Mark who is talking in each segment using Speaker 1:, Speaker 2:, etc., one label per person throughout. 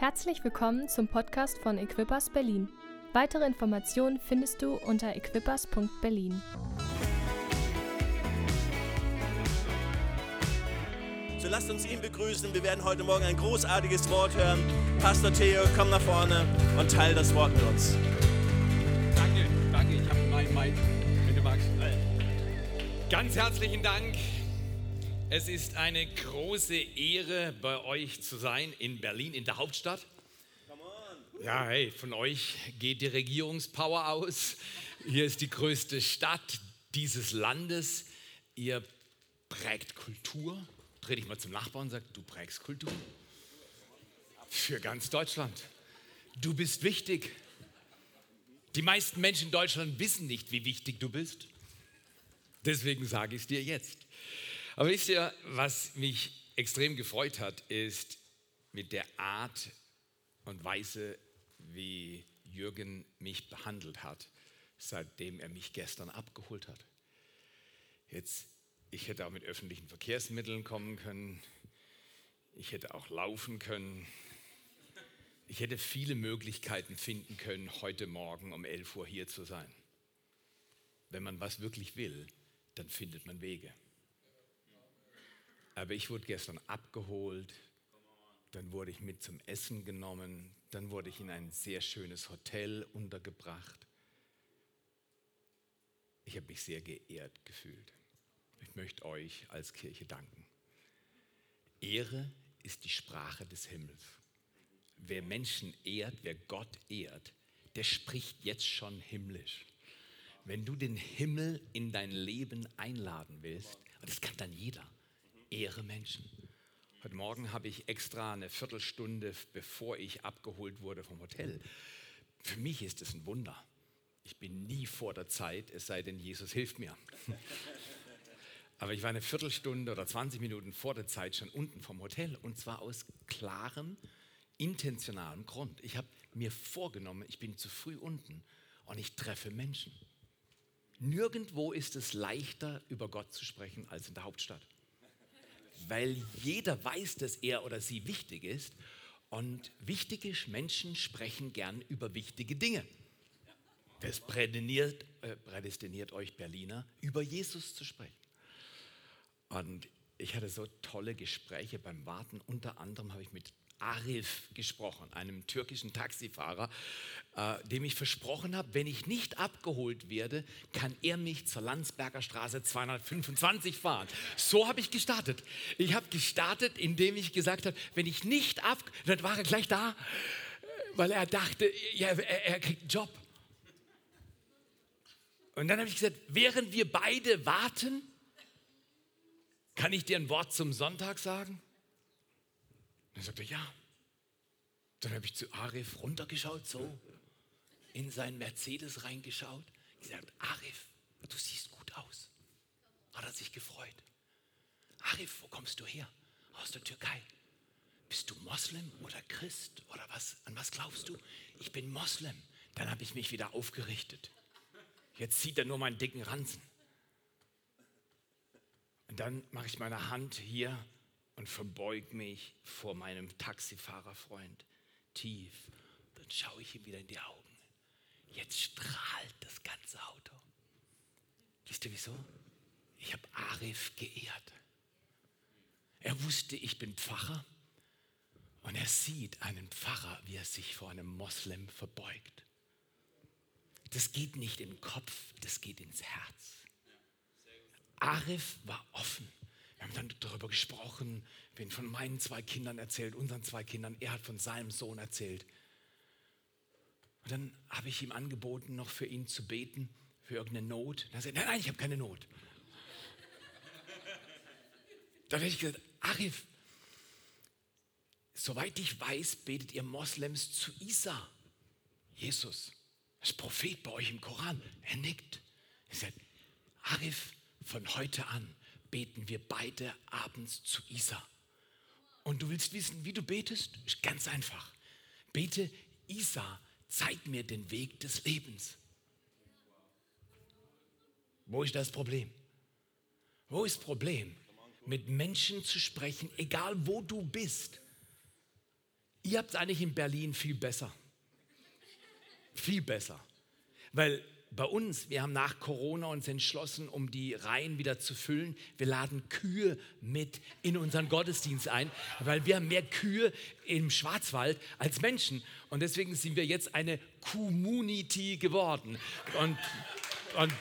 Speaker 1: Herzlich willkommen zum Podcast von Equippers Berlin. Weitere Informationen findest du unter equippers.berlin.
Speaker 2: So lasst uns ihn begrüßen. Wir werden heute Morgen ein großartiges Wort hören. Pastor Theo, komm nach vorne und teile das Wort mit uns.
Speaker 3: Danke, danke. Ich habe mein Mic, du magst. Ganz herzlichen Dank. Es ist eine große Ehre, bei euch zu sein in Berlin, in der Hauptstadt. Ja, hey, von euch geht die Regierungspower aus. Hier ist die größte Stadt dieses Landes. Ihr prägt Kultur. Dreh dich mal zum Nachbarn und sag, du prägst Kultur. Für ganz Deutschland. Du bist wichtig. Die meisten Menschen in Deutschland wissen nicht, wie wichtig du bist. Deswegen sage ich es dir jetzt. Aber wisst ihr, was mich extrem gefreut hat, ist mit der Art und Weise, wie Jürgen mich behandelt hat, seitdem er mich gestern abgeholt hat. Jetzt, ich hätte auch mit öffentlichen Verkehrsmitteln kommen können. Ich hätte auch laufen können. Ich hätte viele Möglichkeiten finden können, heute Morgen um 11 Uhr hier zu sein. Wenn man was wirklich will, dann findet man Wege. Aber ich wurde gestern abgeholt, dann wurde ich mit zum Essen genommen, dann wurde ich in ein sehr schönes Hotel untergebracht. Ich habe mich sehr geehrt gefühlt. Ich möchte euch als Kirche danken. Ehre ist die Sprache des Himmels. Wer Menschen ehrt, wer Gott ehrt, der spricht jetzt schon himmlisch. Wenn du den Himmel in dein Leben einladen willst, und das kann dann jeder, ehre Menschen. Heute Morgen habe ich extra eine Viertelstunde, bevor ich abgeholt wurde vom Hotel. Für mich ist es ein Wunder. Ich bin nie vor der Zeit, es sei denn, Jesus hilft mir. Aber ich war eine Viertelstunde oder 20 Minuten vor der Zeit schon unten vom Hotel und zwar aus klarem, intentionalem Grund. Ich habe mir vorgenommen, ich bin zu früh unten und ich treffe Menschen. Nirgendwo ist es leichter, über Gott zu sprechen als in der Hauptstadt weil jeder weiß, dass er oder sie wichtig ist. Und wichtige Menschen sprechen gern über wichtige Dinge. Das prädestiniert, äh, prädestiniert euch Berliner, über Jesus zu sprechen. Und ich hatte so tolle Gespräche beim Warten. Unter anderem habe ich mit Arif gesprochen, einem türkischen Taxifahrer, äh, dem ich versprochen habe, wenn ich nicht abgeholt werde, kann er mich zur Landsberger Straße 225 fahren. So habe ich gestartet. Ich habe gestartet, indem ich gesagt habe, wenn ich nicht ab, dann war er gleich da, weil er dachte, ja, er, er kriegt einen Job. Und dann habe ich gesagt, während wir beide warten, kann ich dir ein Wort zum Sonntag sagen? Dann sagte er, ja. Dann habe ich zu Arif runtergeschaut, so in seinen Mercedes reingeschaut. Gesagt, Arif, du siehst gut aus. Hat er sich gefreut. Arif, wo kommst du her? Aus der Türkei. Bist du Moslem oder Christ oder was? An was glaubst du? Ich bin Moslem. Dann habe ich mich wieder aufgerichtet. Jetzt sieht er nur meinen dicken Ranzen. Und dann mache ich meine Hand hier und verbeug mich vor meinem Taxifahrerfreund tief. Dann schaue ich ihm wieder in die Augen. Jetzt strahlt das ganze Auto. Wisst ihr wieso? Ich habe Arif geehrt. Er wusste, ich bin Pfarrer und er sieht einen Pfarrer, wie er sich vor einem Moslem verbeugt. Das geht nicht den Kopf, das geht ins Herz. Arif war offen. Wir haben dann darüber gesprochen, bin von meinen zwei Kindern erzählt, unseren zwei Kindern. Er hat von seinem Sohn erzählt. Und dann habe ich ihm angeboten, noch für ihn zu beten, für irgendeine Not. Und er sagt, nein, nein, ich habe keine Not. Dann habe ich gesagt, Arif, soweit ich weiß, betet ihr Moslems zu Isa, Jesus. Das Prophet bei euch im Koran. Er nickt. Er sagt, Arif, von heute an beten wir beide abends zu Isa. Und du willst wissen, wie du betest? Ganz einfach. Bete, Isa, zeig mir den Weg des Lebens. Wo ist das Problem? Wo ist das Problem? Mit Menschen zu sprechen, egal wo du bist. Ihr habt es eigentlich in Berlin viel besser. Viel besser. Weil bei uns, wir haben nach Corona uns entschlossen, um die Reihen wieder zu füllen, wir laden Kühe mit in unseren Gottesdienst ein, weil wir haben mehr Kühe im Schwarzwald als Menschen. Und deswegen sind wir jetzt eine Community geworden. Und, und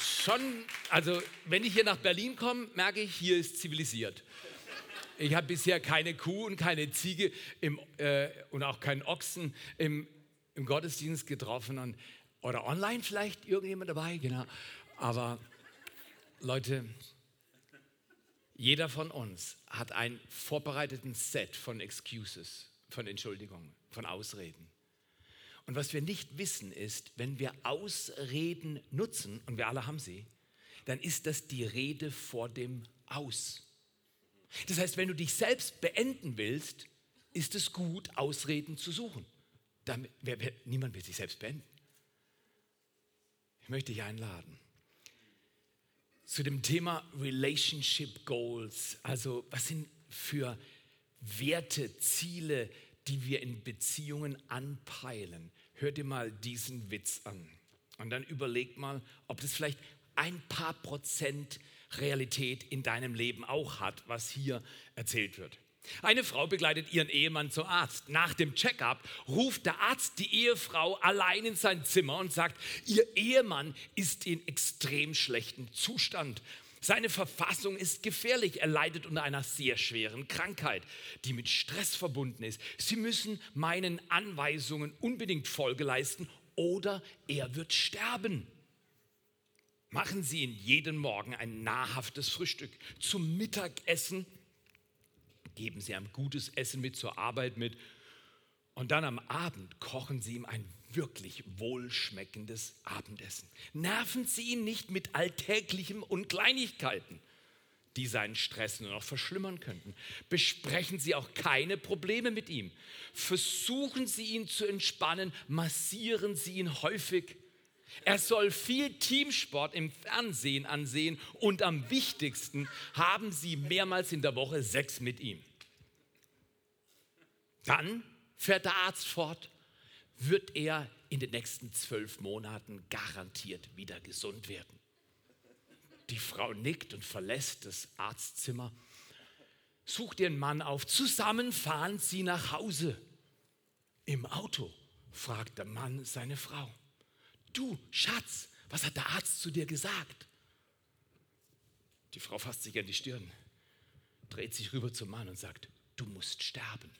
Speaker 3: schon, also wenn ich hier nach Berlin komme, merke ich, hier ist zivilisiert. Ich habe bisher keine Kuh und keine Ziege im, äh, und auch keinen Ochsen im, im Gottesdienst getroffen und, oder online vielleicht irgendjemand dabei, genau. Aber Leute, jeder von uns hat einen vorbereiteten Set von Excuses, von Entschuldigungen, von Ausreden. Und was wir nicht wissen ist, wenn wir Ausreden nutzen, und wir alle haben sie, dann ist das die Rede vor dem Aus. Das heißt, wenn du dich selbst beenden willst, ist es gut, Ausreden zu suchen. Damit, wer, wer, niemand will sich selbst beenden. Ich möchte dich einladen zu dem Thema Relationship Goals. Also was sind für Werte, Ziele, die wir in Beziehungen anpeilen. Hör dir mal diesen Witz an. Und dann überleg mal, ob das vielleicht ein paar Prozent Realität in deinem Leben auch hat, was hier erzählt wird. Eine Frau begleitet ihren Ehemann zum Arzt. Nach dem Checkup ruft der Arzt die Ehefrau allein in sein Zimmer und sagt, ihr Ehemann ist in extrem schlechtem Zustand. Seine Verfassung ist gefährlich. Er leidet unter einer sehr schweren Krankheit, die mit Stress verbunden ist. Sie müssen meinen Anweisungen unbedingt Folge leisten oder er wird sterben. Machen Sie ihn jeden Morgen ein nahrhaftes Frühstück. Zum Mittagessen geben Sie ihm gutes Essen mit zur Arbeit mit. Und dann am Abend kochen Sie ihm ein wirklich wohlschmeckendes Abendessen. Nerven Sie ihn nicht mit Alltäglichem und Kleinigkeiten, die seinen Stress nur noch verschlimmern könnten. Besprechen Sie auch keine Probleme mit ihm. Versuchen Sie ihn zu entspannen, massieren Sie ihn häufig. Er soll viel Teamsport im Fernsehen ansehen und am wichtigsten haben Sie mehrmals in der Woche Sex mit ihm. Dann fährt der Arzt fort wird er in den nächsten zwölf Monaten garantiert wieder gesund werden. Die Frau nickt und verlässt das Arztzimmer, sucht ihren Mann auf. Zusammen fahren sie nach Hause. Im Auto fragt der Mann seine Frau, du Schatz, was hat der Arzt zu dir gesagt? Die Frau fasst sich an die Stirn, dreht sich rüber zum Mann und sagt, du musst sterben.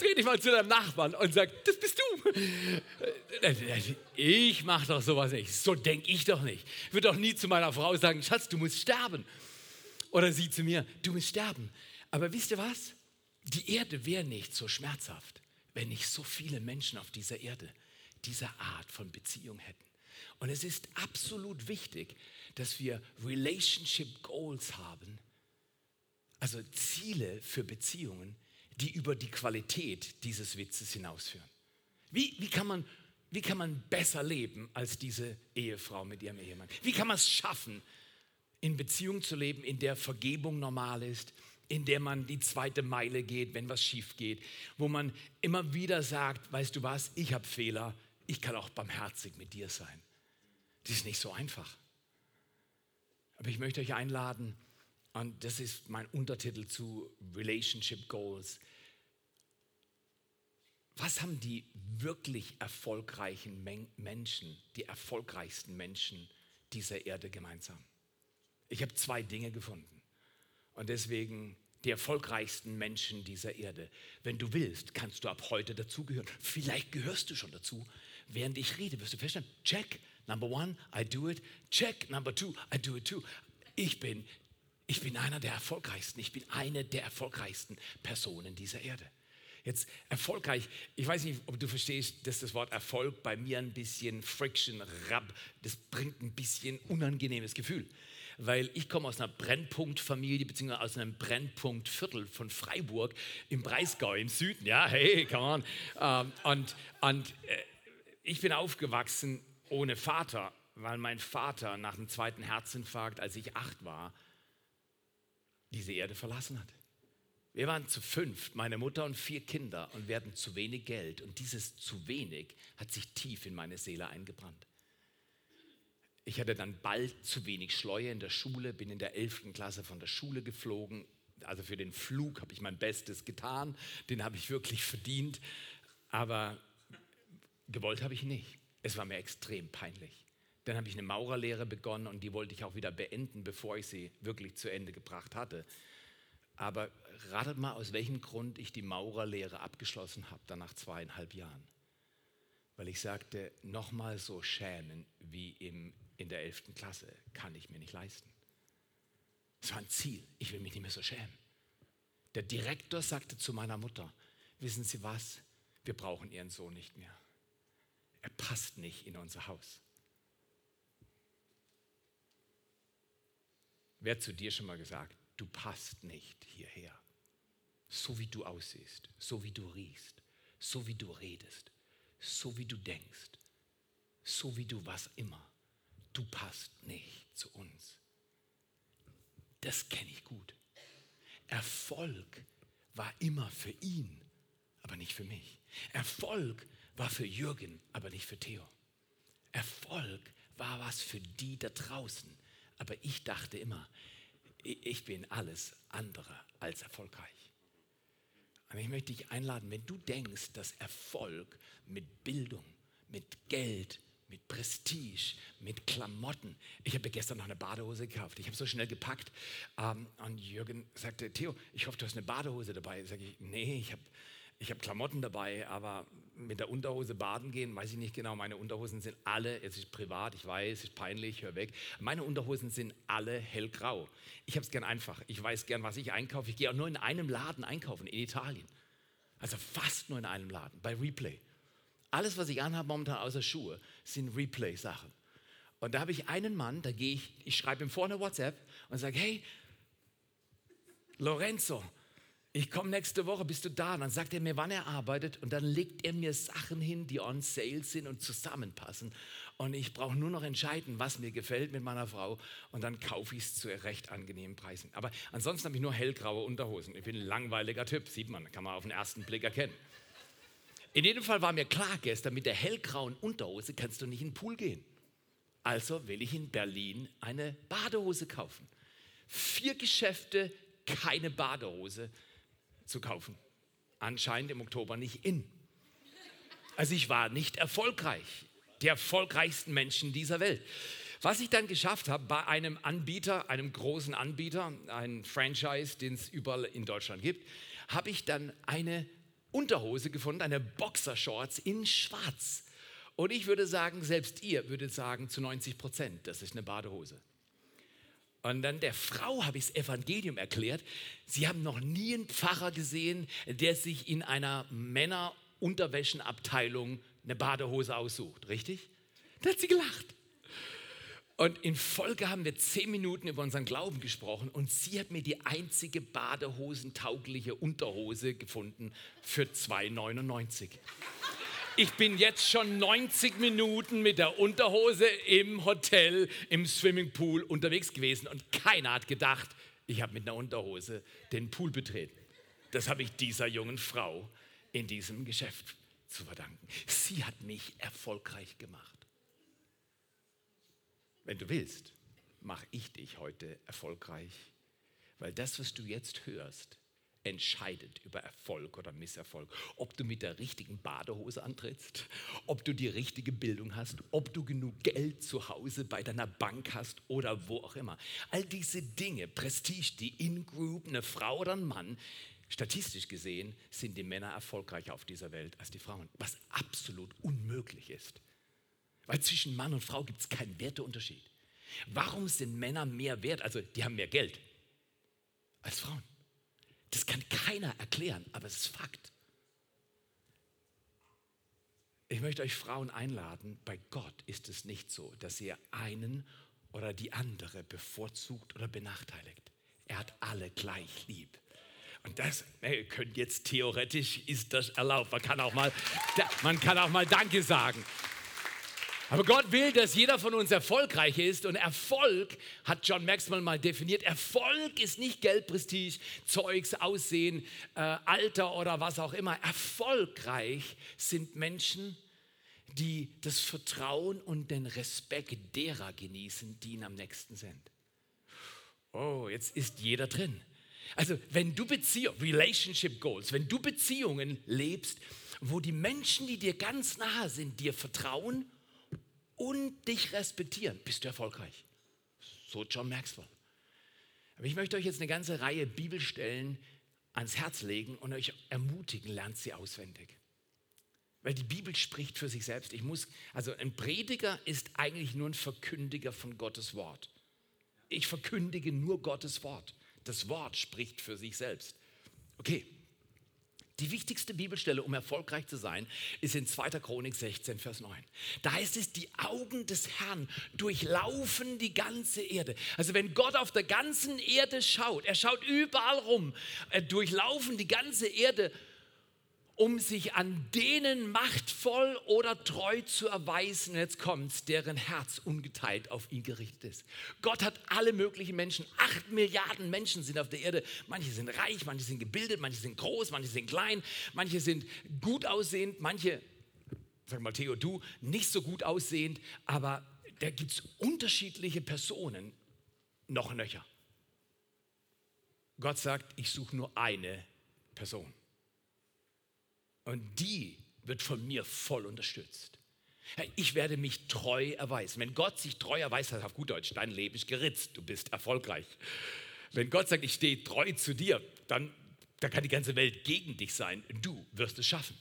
Speaker 3: dreh dich mal zu deinem Nachbarn und sag, das bist du. Ich mache doch sowas nicht. So denke ich doch nicht. Ich würde doch nie zu meiner Frau sagen, Schatz, du musst sterben. Oder sie zu mir, du musst sterben. Aber wisst ihr was? Die Erde wäre nicht so schmerzhaft, wenn nicht so viele Menschen auf dieser Erde diese Art von Beziehung hätten. Und es ist absolut wichtig, dass wir Relationship Goals haben, also Ziele für Beziehungen, die über die Qualität dieses Witzes hinausführen. Wie, wie, kann man, wie kann man besser leben als diese Ehefrau mit ihrem Ehemann? Wie kann man es schaffen, in Beziehung zu leben, in der Vergebung normal ist, in der man die zweite Meile geht, wenn was schief geht, wo man immer wieder sagt, weißt du was, ich habe Fehler, ich kann auch barmherzig mit dir sein. Das ist nicht so einfach. Aber ich möchte euch einladen, und das ist mein Untertitel zu Relationship Goals, was haben die wirklich erfolgreichen Menschen, die erfolgreichsten Menschen dieser Erde gemeinsam? Ich habe zwei Dinge gefunden. Und deswegen die erfolgreichsten Menschen dieser Erde. Wenn du willst, kannst du ab heute dazugehören. Vielleicht gehörst du schon dazu. Während ich rede, wirst du feststellen, check, number one, I do it. Check, number two, I do it too. Ich bin, ich bin einer der erfolgreichsten. Ich bin eine der erfolgreichsten Personen dieser Erde. Jetzt erfolgreich, ich weiß nicht, ob du verstehst, dass das Wort Erfolg bei mir ein bisschen Friction, Rab, das bringt ein bisschen unangenehmes Gefühl. Weil ich komme aus einer Brennpunktfamilie, beziehungsweise aus einem Brennpunktviertel von Freiburg im Breisgau im Süden. Ja, hey, come on. Ähm, und und äh, ich bin aufgewachsen ohne Vater, weil mein Vater nach dem zweiten Herzinfarkt, als ich acht war, diese Erde verlassen hat. Wir waren zu fünf, meine Mutter und vier Kinder, und wir hatten zu wenig Geld. Und dieses zu wenig hat sich tief in meine Seele eingebrannt. Ich hatte dann bald zu wenig Schleue in der Schule, bin in der 11. Klasse von der Schule geflogen. Also für den Flug habe ich mein Bestes getan, den habe ich wirklich verdient, aber gewollt habe ich nicht. Es war mir extrem peinlich. Dann habe ich eine Maurerlehre begonnen und die wollte ich auch wieder beenden, bevor ich sie wirklich zu Ende gebracht hatte. Aber ratet mal, aus welchem Grund ich die Maurerlehre abgeschlossen habe, dann nach zweieinhalb Jahren. Weil ich sagte, nochmal so schämen wie im, in der 11. Klasse kann ich mir nicht leisten. Es war ein Ziel, ich will mich nicht mehr so schämen. Der Direktor sagte zu meiner Mutter, wissen Sie was, wir brauchen Ihren Sohn nicht mehr. Er passt nicht in unser Haus. Wer hat zu dir schon mal gesagt, du passt nicht hierher? So wie du aussiehst, so wie du riechst, so wie du redest, so wie du denkst, so wie du was immer. Du passt nicht zu uns. Das kenne ich gut. Erfolg war immer für ihn, aber nicht für mich. Erfolg war für Jürgen, aber nicht für Theo. Erfolg war was für die da draußen. Aber ich dachte immer, ich bin alles andere als erfolgreich. Aber ich möchte dich einladen, wenn du denkst, dass Erfolg mit Bildung, mit Geld, mit Prestige, mit Klamotten. Ich habe gestern noch eine Badehose gekauft. Ich habe so schnell gepackt. Ähm, und Jürgen sagte, Theo, ich hoffe, du hast eine Badehose dabei. Sage ich, nee, ich habe ich habe Klamotten dabei, aber mit der Unterhose baden gehen, weiß ich nicht genau. Meine Unterhosen sind alle, es ist privat, ich weiß, es ist peinlich, hör weg. Meine Unterhosen sind alle hellgrau. Ich habe es gern einfach. Ich weiß gern, was ich einkaufe. Ich gehe auch nur in einem Laden einkaufen, in Italien. Also fast nur in einem Laden, bei Replay. Alles, was ich anhabe momentan außer Schuhe, sind Replay-Sachen. Und da habe ich einen Mann, da gehe ich, ich schreibe ihm vorne WhatsApp und sage, hey, Lorenzo, ich komme nächste Woche, bist du da? Und dann sagt er mir, wann er arbeitet und dann legt er mir Sachen hin, die on sale sind und zusammenpassen. Und ich brauche nur noch entscheiden, was mir gefällt mit meiner Frau und dann kaufe ich es zu recht angenehmen Preisen. Aber ansonsten habe ich nur hellgraue Unterhosen. Ich bin ein langweiliger Typ, sieht man, kann man auf den ersten Blick erkennen. In jedem Fall war mir klar gestern, mit der hellgrauen Unterhose kannst du nicht in den Pool gehen. Also will ich in Berlin eine Badehose kaufen. Vier Geschäfte, keine Badehose zu kaufen. Anscheinend im Oktober nicht in. Also ich war nicht erfolgreich, die erfolgreichsten Menschen dieser Welt. Was ich dann geschafft habe bei einem Anbieter, einem großen Anbieter, ein Franchise, den es überall in Deutschland gibt, habe ich dann eine Unterhose gefunden, eine Boxershorts in Schwarz. Und ich würde sagen, selbst ihr würdet sagen, zu 90 Prozent, das ist eine Badehose. Und dann der Frau habe ich das Evangelium erklärt. Sie haben noch nie einen Pfarrer gesehen, der sich in einer Männerunterwäschenabteilung eine Badehose aussucht, richtig? Da hat sie gelacht. Und in Folge haben wir zehn Minuten über unseren Glauben gesprochen und sie hat mir die einzige badehosentaugliche Unterhose gefunden für 2,99. Ich bin jetzt schon 90 Minuten mit der Unterhose im Hotel, im Swimmingpool unterwegs gewesen und keiner hat gedacht, ich habe mit einer Unterhose den Pool betreten. Das habe ich dieser jungen Frau in diesem Geschäft zu verdanken. Sie hat mich erfolgreich gemacht. Wenn du willst, mache ich dich heute erfolgreich, weil das, was du jetzt hörst, entscheidet über Erfolg oder Misserfolg. Ob du mit der richtigen Badehose antrittst, ob du die richtige Bildung hast, ob du genug Geld zu Hause bei deiner Bank hast oder wo auch immer. All diese Dinge, Prestige, die In-Group, eine Frau oder ein Mann, statistisch gesehen sind die Männer erfolgreicher auf dieser Welt als die Frauen, was absolut unmöglich ist. Weil zwischen Mann und Frau gibt es keinen Werteunterschied. Warum sind Männer mehr wert? Also die haben mehr Geld als Frauen. Das kann keiner erklären, aber es ist Fakt. Ich möchte euch Frauen einladen, bei Gott ist es nicht so, dass ihr einen oder die andere bevorzugt oder benachteiligt. Er hat alle gleich lieb. Und das, ihr könnt jetzt theoretisch, ist das erlaubt. Man kann auch mal, man kann auch mal Danke sagen. Aber Gott will, dass jeder von uns erfolgreich ist. Und Erfolg, hat John Maxwell mal definiert, Erfolg ist nicht Geld, Prestige, Zeugs, Aussehen, äh, Alter oder was auch immer. Erfolgreich sind Menschen, die das Vertrauen und den Respekt derer genießen, die ihnen am nächsten sind. Oh, jetzt ist jeder drin. Also wenn du Beziehungen, Relationship Goals, wenn du Beziehungen lebst, wo die Menschen, die dir ganz nahe sind, dir vertrauen und dich respektieren, bist du erfolgreich. So John Maxwell. Aber ich möchte euch jetzt eine ganze Reihe Bibelstellen ans Herz legen und euch ermutigen, lernt sie auswendig. Weil die Bibel spricht für sich selbst. Ich muss, also ein Prediger ist eigentlich nur ein Verkündiger von Gottes Wort. Ich verkündige nur Gottes Wort. Das Wort spricht für sich selbst. Okay. Die wichtigste Bibelstelle, um erfolgreich zu sein, ist in 2. Chronik 16, Vers 9. Da heißt es, die Augen des Herrn durchlaufen die ganze Erde. Also wenn Gott auf der ganzen Erde schaut, er schaut überall rum, durchlaufen die ganze Erde um sich an denen machtvoll oder treu zu erweisen, jetzt kommt's, deren Herz ungeteilt auf ihn gerichtet ist. Gott hat alle möglichen Menschen, acht Milliarden Menschen sind auf der Erde. Manche sind reich, manche sind gebildet, manche sind groß, manche sind klein, manche sind gut aussehend, manche, sag mal Theo, du, nicht so gut aussehend, aber da gibt es unterschiedliche Personen, noch nöcher. Gott sagt, ich suche nur eine Person. Und die wird von mir voll unterstützt. Ich werde mich treu erweisen. Wenn Gott sich treu erweist, heißt auf gut Deutsch, dein Leben ist geritzt, du bist erfolgreich. Wenn Gott sagt, ich stehe treu zu dir, dann, dann kann die ganze Welt gegen dich sein. Du wirst es schaffen.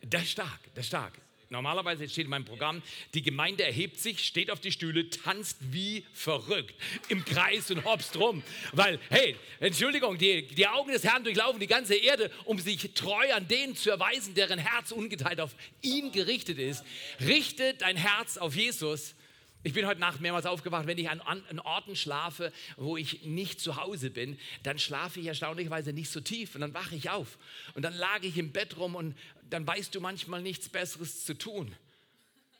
Speaker 3: Das ist stark, das ist stark. Normalerweise steht in meinem Programm, die Gemeinde erhebt sich, steht auf die Stühle, tanzt wie verrückt im Kreis und hopst rum. Weil, hey, Entschuldigung, die, die Augen des Herrn durchlaufen die ganze Erde, um sich treu an denen zu erweisen, deren Herz ungeteilt auf ihn gerichtet ist. Richte dein Herz auf Jesus. Ich bin heute Nacht mehrmals aufgewacht, wenn ich an, an, Orten schlafe, wo ich nicht zu Hause bin, dann schlafe ich erstaunlicherweise nicht so tief und dann wache ich auf und dann lag ich im Bett rum und dann weißt du manchmal nichts Besseres zu tun,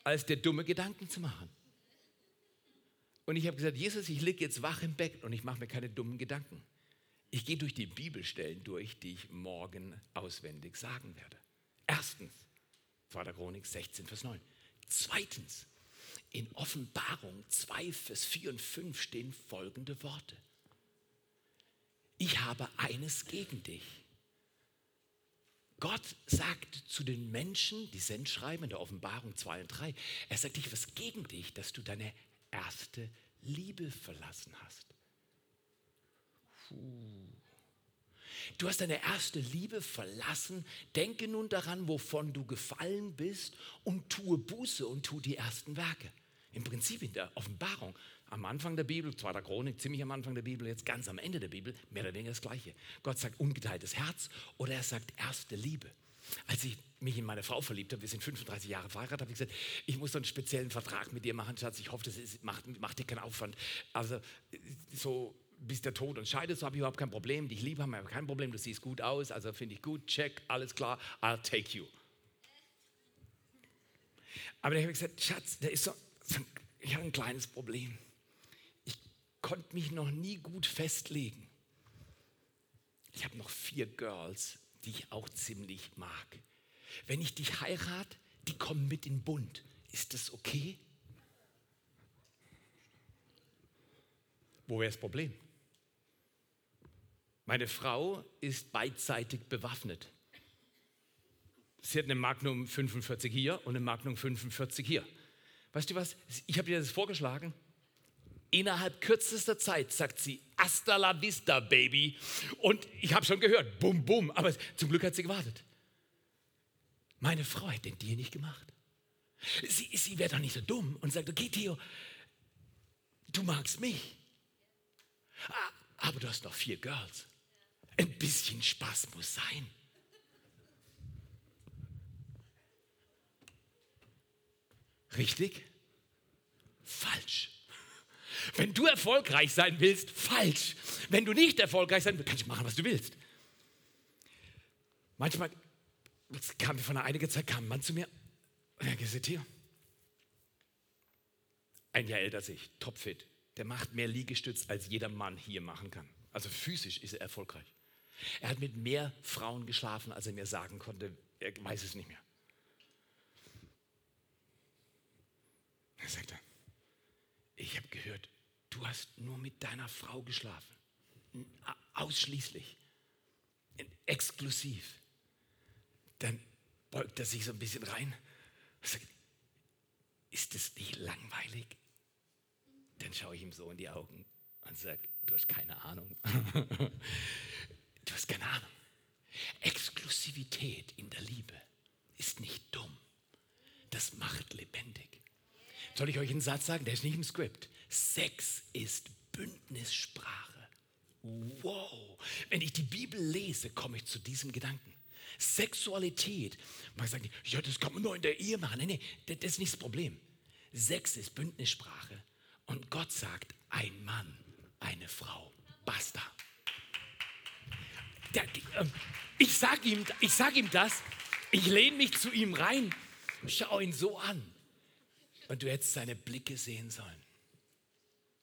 Speaker 3: als dir dumme Gedanken zu machen. Und ich habe gesagt, Jesus, ich liege jetzt wach im Bett und ich mache mir keine dummen Gedanken. Ich gehe durch die Bibelstellen durch, die ich morgen auswendig sagen werde. Erstens, 2. Chronik 16, Vers 9. Zweitens, in Offenbarung 2, Vers 4 und 5 stehen folgende Worte. Ich habe eines gegen dich Gott sagt zu den Menschen, die Sendschreiben in der Offenbarung 2 und 3, er sagt, ich was gegen dich, dass du deine erste Liebe verlassen hast. Puh. Du hast deine erste Liebe verlassen. Denke nun daran, wovon du gefallen bist und tue Buße und tue die ersten Werke. Im Prinzip in der Offenbarung am Anfang der Bibel, zweiter Chronik, ziemlich am Anfang der Bibel, jetzt ganz am Ende der Bibel, mehr oder weniger das Gleiche. Gott sagt ungeteiltes Herz oder er sagt erste Liebe. Als ich mich in meine Frau verliebt habe, wir sind 35 Jahre verheiratet, habe ich gesagt, ich muss so einen speziellen Vertrag mit dir machen, Schatz. Ich hoffe, das ist, macht, macht dir keinen Aufwand. Also so bis der Tod uns scheidet, so habe ich überhaupt kein Problem. Dich liebe haben wir kein Problem, du siehst gut aus, also finde ich gut, check, alles klar, I'll take you. Aber dann habe ich gesagt, Schatz, da ist so, so ich habe ein kleines Problem konnte mich noch nie gut festlegen. Ich habe noch vier Girls, die ich auch ziemlich mag. Wenn ich dich heirate, die kommen mit in den Bund. Ist das okay? Wo wäre das Problem? Meine Frau ist beidseitig bewaffnet. Sie hat eine Magnum 45 hier und eine Magnum 45 hier. Weißt du was? Ich habe dir das vorgeschlagen. Innerhalb kürzester Zeit sagt sie, hasta la vista, Baby. Und ich habe schon gehört, bum, bum. Aber zum Glück hat sie gewartet. Meine Frau hat den Deal nicht gemacht. Sie, sie wäre doch nicht so dumm und sagt, okay, Theo, du magst mich. Ah, aber du hast noch vier Girls. Ein bisschen Spaß muss sein. Richtig? Falsch. Wenn du erfolgreich sein willst, falsch. Wenn du nicht erfolgreich sein willst, kannst du machen, was du willst. Manchmal, kam von einiger Zeit, kam ein Mann zu mir und er gesagt, hier, ein Jahr älter als ich, topfit. Der macht mehr Liegestütz, als jeder Mann hier machen kann. Also physisch ist er erfolgreich. Er hat mit mehr Frauen geschlafen, als er mir sagen konnte. Er weiß es nicht mehr. Er sagte, ich habe gehört, du hast nur mit deiner Frau geschlafen. Ausschließlich. Exklusiv. Dann beugt er sich so ein bisschen rein und sagt, ist es nicht langweilig? Dann schaue ich ihm so in die Augen und sage, du hast keine Ahnung. du hast keine Ahnung. Exklusivität in der Liebe ist nicht dumm. Das macht lebendig. Soll ich euch einen Satz sagen? Der ist nicht im Skript. Sex ist Bündnissprache. Wow. Wenn ich die Bibel lese, komme ich zu diesem Gedanken. Sexualität. Man sagt, ja, das kann man nur in der Ehe machen. Nee, nee, das ist nicht das Problem. Sex ist Bündnissprache. Und Gott sagt, ein Mann, eine Frau. Basta. Der, äh, ich sage ihm, sag ihm das. Ich lehne mich zu ihm rein. Schau ihn so an. Und du hättest seine Blicke sehen sollen.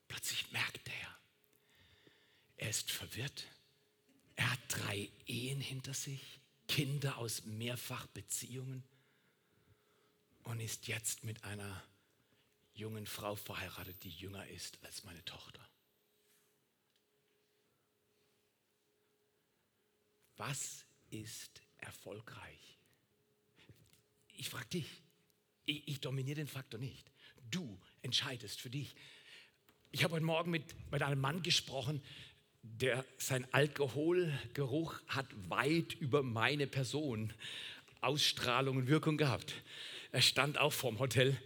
Speaker 3: Plötzlich merkt er, er ist verwirrt. Er hat drei Ehen hinter sich, Kinder aus Mehrfachbeziehungen und ist jetzt mit einer jungen Frau verheiratet, die jünger ist als meine Tochter. Was ist erfolgreich? Ich frage dich. Ich, ich dominiere den Faktor nicht. Du entscheidest für dich. Ich habe heute Morgen mit, mit einem Mann gesprochen, der sein Alkoholgeruch hat weit über meine Person Ausstrahlung und Wirkung gehabt. Er stand auch vorm Hotel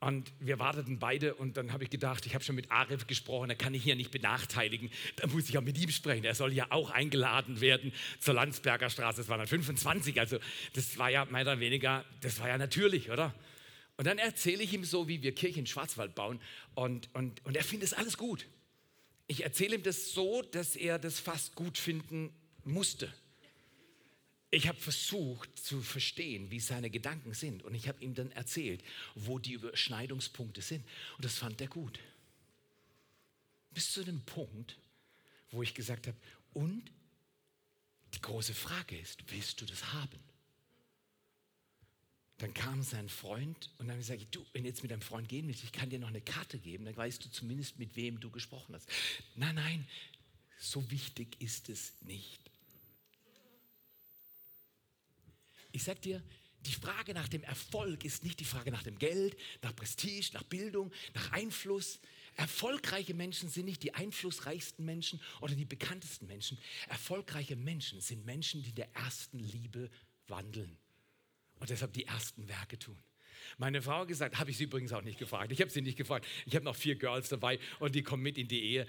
Speaker 3: und wir warteten beide und dann habe ich gedacht, ich habe schon mit Arif gesprochen, er kann ich hier nicht benachteiligen. Da muss ich auch mit ihm sprechen. Er soll ja auch eingeladen werden zur Landsberger Straße. Das war dann 25, also das war ja mehr oder weniger, das war ja natürlich, oder? Und dann erzähle ich ihm so, wie wir Kirche in Schwarzwald bauen und, und, und er findet es alles gut. Ich erzähle ihm das so, dass er das fast gut finden musste ich habe versucht zu verstehen, wie seine Gedanken sind. Und ich habe ihm dann erzählt, wo die Überschneidungspunkte sind. Und das fand er gut. Bis zu dem Punkt, wo ich gesagt habe, und die große Frage ist, willst du das haben? Dann kam sein Freund und dann habe ich gesagt, du, wenn du jetzt mit deinem Freund gehen willst, ich kann dir noch eine Karte geben, dann weißt du zumindest, mit wem du gesprochen hast. Nein, nein, so wichtig ist es nicht. Ich sag dir, die Frage nach dem Erfolg ist nicht die Frage nach dem Geld, nach Prestige, nach Bildung, nach Einfluss. Erfolgreiche Menschen sind nicht die einflussreichsten Menschen oder die bekanntesten Menschen. Erfolgreiche Menschen sind Menschen, die der ersten Liebe wandeln und deshalb die ersten Werke tun. Meine Frau hat gesagt, habe ich sie übrigens auch nicht gefragt. Ich habe sie nicht gefragt. Ich habe noch vier Girls dabei und die kommen mit in die Ehe.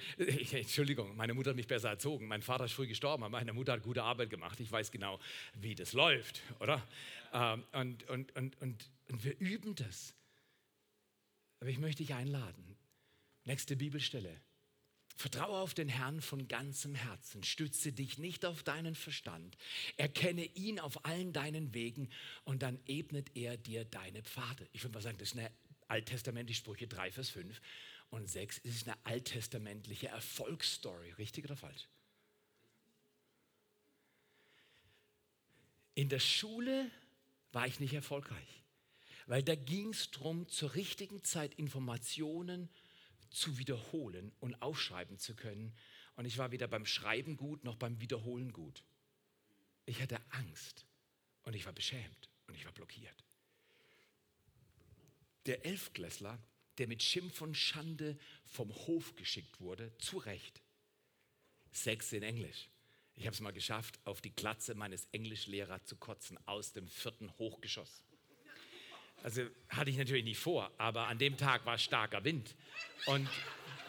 Speaker 3: Entschuldigung, meine Mutter hat mich besser erzogen. Mein Vater ist früh gestorben, aber meine Mutter hat gute Arbeit gemacht. Ich weiß genau, wie das läuft, oder? Ähm, und, und, und, und, und wir üben das. Aber ich möchte dich einladen. Nächste Bibelstelle. Vertraue auf den Herrn von ganzem Herzen, stütze dich nicht auf deinen Verstand, erkenne ihn auf allen deinen Wegen und dann ebnet er dir deine Pfade. Ich würde mal sagen, das ist eine alttestamentliche Sprüche 3, Vers 5 und 6 ist eine alttestamentliche Erfolgsstory, richtig oder falsch? In der Schule war ich nicht erfolgreich, weil da ging es darum, zur richtigen Zeit Informationen zu wiederholen und aufschreiben zu können. Und ich war weder beim Schreiben gut noch beim Wiederholen gut. Ich hatte Angst und ich war beschämt und ich war blockiert. Der Elfklässler, der mit Schimpf und Schande vom Hof geschickt wurde, zu Recht. Sechs in Englisch. Ich habe es mal geschafft, auf die Glatze meines Englischlehrers zu kotzen aus dem vierten Hochgeschoss. Also hatte ich natürlich nicht vor, aber an dem Tag war starker Wind. Und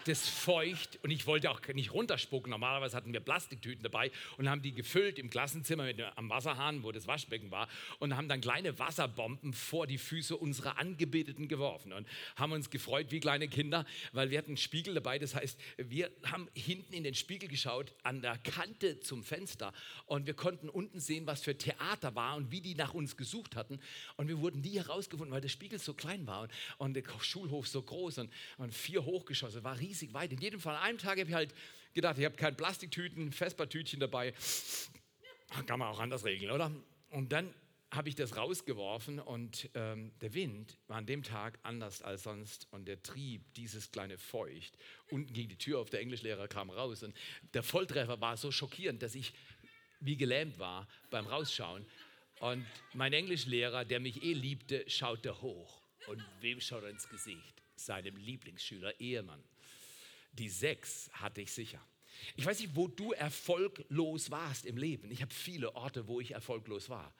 Speaker 3: das feucht und ich wollte auch nicht runterspucken. Normalerweise hatten wir Plastiktüten dabei und haben die gefüllt im Klassenzimmer mit, am Wasserhahn, wo das Waschbecken war und haben dann kleine Wasserbomben vor die Füße unserer Angebeteten geworfen und haben uns gefreut wie kleine Kinder, weil wir hatten einen Spiegel dabei. Das heißt, wir haben hinten in den Spiegel geschaut, an der Kante zum Fenster und wir konnten unten sehen, was für Theater war und wie die nach uns gesucht hatten und wir wurden nie herausgefunden, weil der Spiegel so klein war und, und der Schulhof so groß und, und vier Hochgeschosse, war riesig weit. In jedem Fall, an einem Tag habe ich halt gedacht, ich habe keine Plastiktüten, Vespertütchen dabei. Kann man auch anders regeln, oder? Und dann habe ich das rausgeworfen und ähm, der Wind war an dem Tag anders als sonst und der trieb dieses kleine Feucht. Unten ging die Tür auf, der Englischlehrer kam raus und der Volltreffer war so schockierend, dass ich wie gelähmt war beim Rausschauen. Und mein Englischlehrer, der mich eh liebte, schaute hoch. Und wem schaut er ins Gesicht? Seinem Lieblingsschüler, Ehemann. Die sechs hatte ich sicher. Ich weiß nicht, wo du erfolglos warst im Leben. Ich habe viele Orte, wo ich erfolglos war.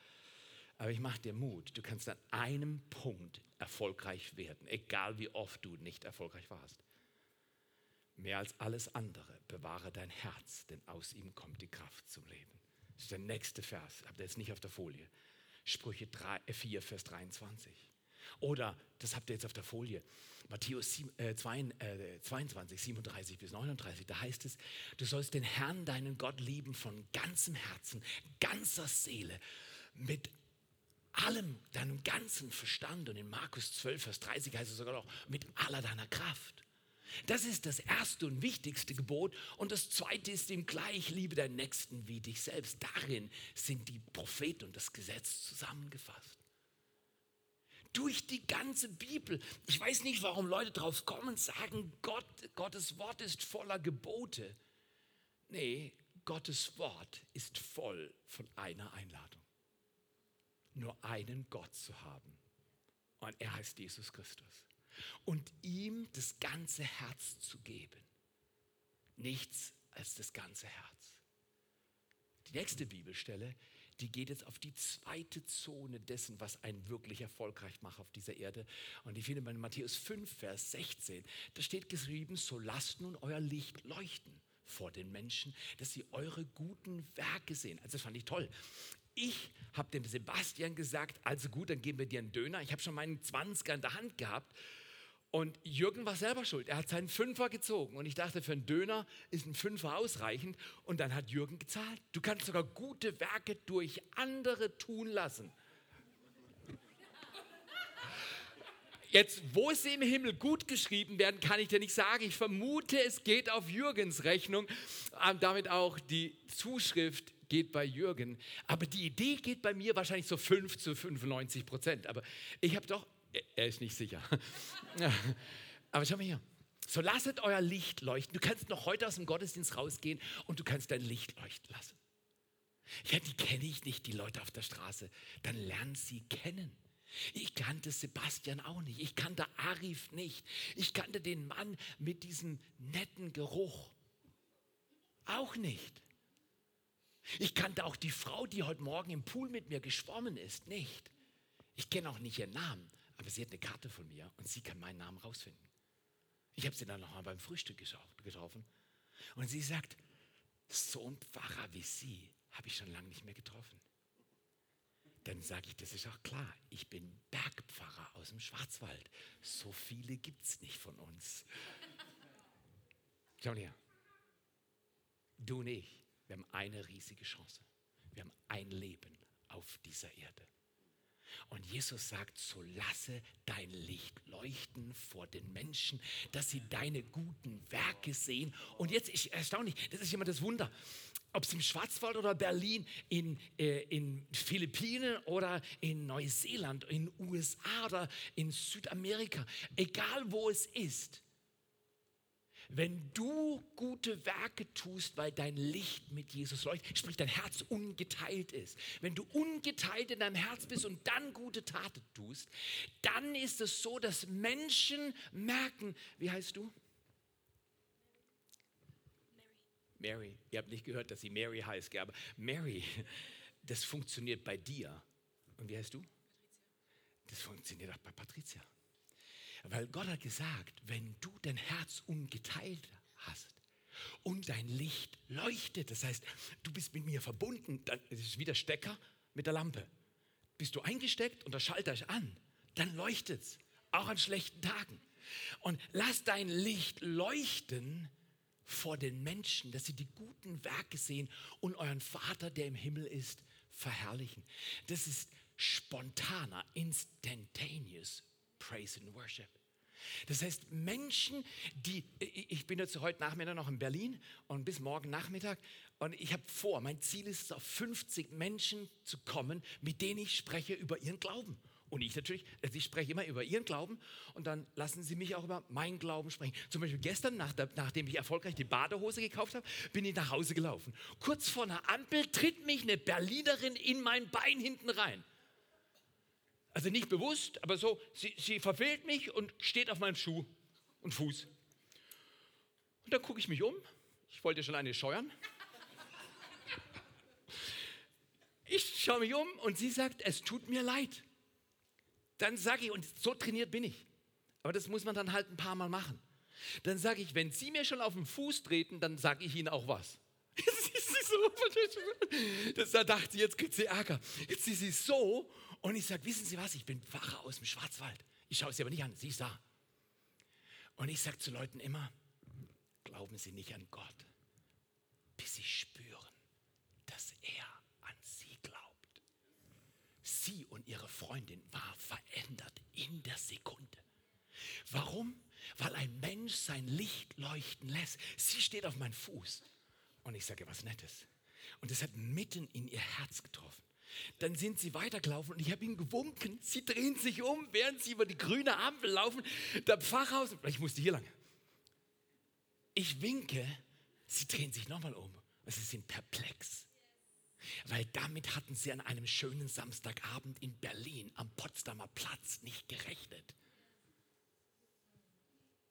Speaker 3: Aber ich mache dir Mut. Du kannst an einem Punkt erfolgreich werden, egal wie oft du nicht erfolgreich warst. Mehr als alles andere bewahre dein Herz, denn aus ihm kommt die Kraft zum Leben. Das ist der nächste Vers, habt ihr jetzt nicht auf der Folie. Sprüche 3, 4, äh, Vers 23. Oder, das habt ihr jetzt auf der Folie, Matthäus 22, 37 äh, bis 39, da heißt es, du sollst den Herrn, deinen Gott lieben von ganzem Herzen, ganzer Seele, mit allem, deinem ganzen Verstand. Und in Markus 12, Vers 30 heißt es sogar noch, mit aller deiner Kraft. Das ist das erste und wichtigste Gebot. Und das zweite ist ihm gleich, liebe deinen Nächsten wie dich selbst. Darin sind die Propheten und das Gesetz zusammengefasst durch die ganze Bibel. Ich weiß nicht, warum Leute drauf kommen, sagen, Gott, Gottes Wort ist voller Gebote. Nee, Gottes Wort ist voll von einer Einladung. Nur einen Gott zu haben. Und er heißt Jesus Christus. Und ihm das ganze Herz zu geben. Nichts als das ganze Herz. Die nächste Bibelstelle die geht jetzt auf die zweite Zone dessen, was einen wirklich erfolgreich macht auf dieser Erde. Und ich finde bei Matthäus 5, Vers 16, da steht geschrieben, so lasst nun euer Licht leuchten vor den Menschen, dass sie eure guten Werke sehen. Also das fand ich toll. Ich habe dem Sebastian gesagt, also gut, dann geben wir dir einen Döner. Ich habe schon meinen 20er in der Hand gehabt und Jürgen war selber schuld. Er hat seinen Fünfer gezogen. Und ich dachte, für einen Döner ist ein Fünfer ausreichend. Und dann hat Jürgen gezahlt. Du kannst sogar gute Werke durch andere tun lassen. Jetzt, wo sie im Himmel gut geschrieben werden, kann ich dir nicht sagen. Ich vermute, es geht auf Jürgens Rechnung. Ähm, damit auch die Zuschrift geht bei Jürgen. Aber die Idee geht bei mir wahrscheinlich so 5 zu 95 Prozent. Aber ich habe doch er ist nicht sicher. Aber schau mal hier. So lasset euer Licht leuchten. Du kannst noch heute aus dem Gottesdienst rausgehen und du kannst dein Licht leuchten lassen. Ja, die kenne ich nicht, die Leute auf der Straße. Dann lern sie kennen. Ich kannte Sebastian auch nicht. Ich kannte Arif nicht. Ich kannte den Mann mit diesem netten Geruch auch nicht. Ich kannte auch die Frau, die heute Morgen im Pool mit mir geschwommen ist, nicht. Ich kenne auch nicht ihren Namen. Aber sie hat eine Karte von mir und sie kann meinen Namen rausfinden. Ich habe sie dann nochmal beim Frühstück getroffen. Und sie sagt, so ein Pfarrer wie Sie habe ich schon lange nicht mehr getroffen. Dann sage ich, das ist auch klar, ich bin Bergpfarrer aus dem Schwarzwald. So viele gibt es nicht von uns. Schau her. Du und ich, wir haben eine riesige Chance. Wir haben ein Leben auf dieser Erde. Und Jesus sagt, so lasse dein Licht leuchten vor den Menschen, dass sie deine guten Werke sehen. Und jetzt ist erstaunlich, das ist immer das Wunder. Ob es im Schwarzwald oder Berlin, in, äh, in Philippinen oder in Neuseeland, in USA oder in Südamerika, egal wo es ist, wenn du gute Werke tust, weil dein Licht mit Jesus leuchtet, sprich dein Herz ungeteilt ist, wenn du ungeteilt in deinem Herz bist und dann gute Taten tust, dann ist es so, dass Menschen merken, wie heißt du? Mary. Mary. Ihr habt nicht gehört, dass sie Mary heißt, aber Mary, das funktioniert bei dir. Und wie heißt du? Das funktioniert auch bei Patricia. Weil Gott hat gesagt, wenn du dein Herz ungeteilt hast und dein Licht leuchtet, das heißt, du bist mit mir verbunden, dann ist es wie der Stecker mit der Lampe. Bist du eingesteckt und der Schalter ist an, dann leuchtet es, auch an schlechten Tagen. Und lass dein Licht leuchten vor den Menschen, dass sie die guten Werke sehen und euren Vater, der im Himmel ist, verherrlichen. Das ist spontaner, instantaneous Praise and Worship. Das heißt, Menschen, die, ich bin jetzt heute Nachmittag noch in Berlin und bis morgen Nachmittag und ich habe vor, mein Ziel ist es, auf 50 Menschen zu kommen, mit denen ich spreche über ihren Glauben. Und ich natürlich, also ich spreche immer über ihren Glauben und dann lassen sie mich auch über meinen Glauben sprechen. Zum Beispiel gestern, nach der, nachdem ich erfolgreich die Badehose gekauft habe, bin ich nach Hause gelaufen. Kurz vor einer Ampel tritt mich eine Berlinerin in mein Bein hinten rein. Also nicht bewusst, aber so, sie, sie verfehlt mich und steht auf meinem Schuh und Fuß. Und dann gucke ich mich um. Ich wollte schon eine scheuern. Ich schaue mich um und sie sagt, es tut mir leid. Dann sage ich, und so trainiert bin ich, aber das muss man dann halt ein paar Mal machen. Dann sage ich, wenn Sie mir schon auf den Fuß treten, dann sage ich Ihnen auch was. das, da dachte sie, jetzt kriegt sie Ärger. Jetzt ist sie so und ich sage, wissen Sie was, ich bin Pfarrer aus dem Schwarzwald. Ich schaue sie aber nicht an, sie ist da. Und ich sage zu Leuten immer, glauben Sie nicht an Gott, bis Sie spüren, dass er sie und ihre Freundin war verändert in der Sekunde. Warum? Weil ein Mensch sein Licht leuchten lässt. Sie steht auf meinem Fuß und ich sage was Nettes. Und das hat mitten in ihr Herz getroffen. Dann sind sie weitergelaufen und ich habe ihnen gewunken. Sie drehen sich um, während sie über die grüne Ampel laufen. Der Pfarrhaus, ich musste hier lang. Ich winke, sie drehen sich nochmal um. Sie sind perplex. Weil damit hatten sie an einem schönen Samstagabend in Berlin am Potsdamer Platz nicht gerechnet,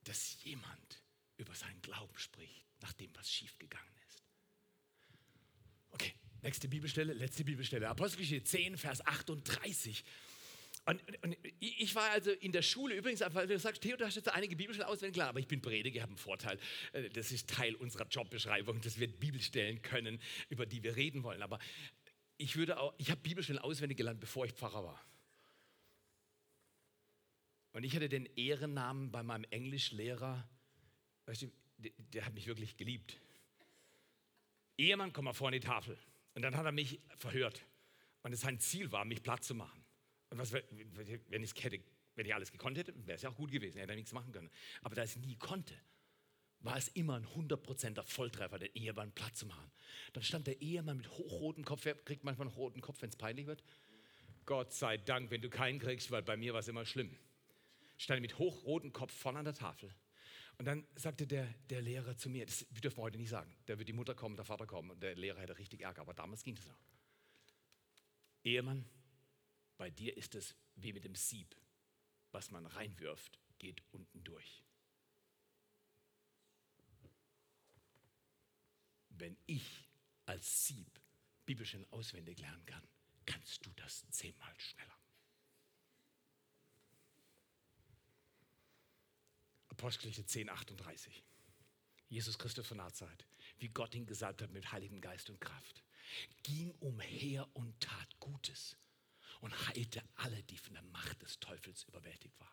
Speaker 3: dass jemand über seinen Glauben spricht, nach dem was schiefgegangen ist. Okay, nächste Bibelstelle, letzte Bibelstelle, Apostelgeschichte 10, Vers 38. Und, und, ich war also in der Schule, übrigens, weil du sagst, Theo, du hast jetzt einige Bibelstellen auswendig, klar, aber ich bin Prediger, habe einen Vorteil. Äh, das ist Teil unserer Jobbeschreibung, dass wir Bibelstellen können, über die wir reden wollen. Aber ich würde auch, ich habe Bibelstellen auswendig gelernt, bevor ich Pfarrer war. Und ich hatte den Ehrennamen bei meinem Englischlehrer, weißt du, der, der hat mich wirklich geliebt. Ehemann, komm mal vor an die Tafel. Und dann hat er mich verhört. Und sein Ziel war, mich platt zu machen. Und was, wenn, ich hätte, wenn ich alles gekonnt hätte, wäre es ja auch gut gewesen, hätte er nichts machen können. Aber da ich es nie konnte, war es immer ein 100%er Volltreffer, den Ehemann platt zu machen. Dann stand der Ehemann mit hochrotem Kopf, wer kriegt manchmal einen roten Kopf, wenn es peinlich wird? Gott sei Dank, wenn du keinen kriegst, weil bei mir war es immer schlimm. Stand mit hochrotem Kopf vorne an der Tafel. Und dann sagte der, der Lehrer zu mir, das dürfen wir heute nicht sagen, da wird die Mutter kommen, der Vater kommen und der Lehrer hätte richtig Ärger, aber damals ging es noch. Ehemann, bei dir ist es wie mit dem Sieb. Was man reinwirft, geht unten durch. Wenn ich als Sieb Bibelstellen auswendig lernen kann, kannst du das zehnmal schneller. Apostelgeschichte 10, 38. Jesus Christus von Nazareth, wie Gott ihn gesalbt hat mit Heiligem Geist und Kraft, ging umher und tat Gutes und heilte alle, die von der Macht des Teufels überwältigt waren.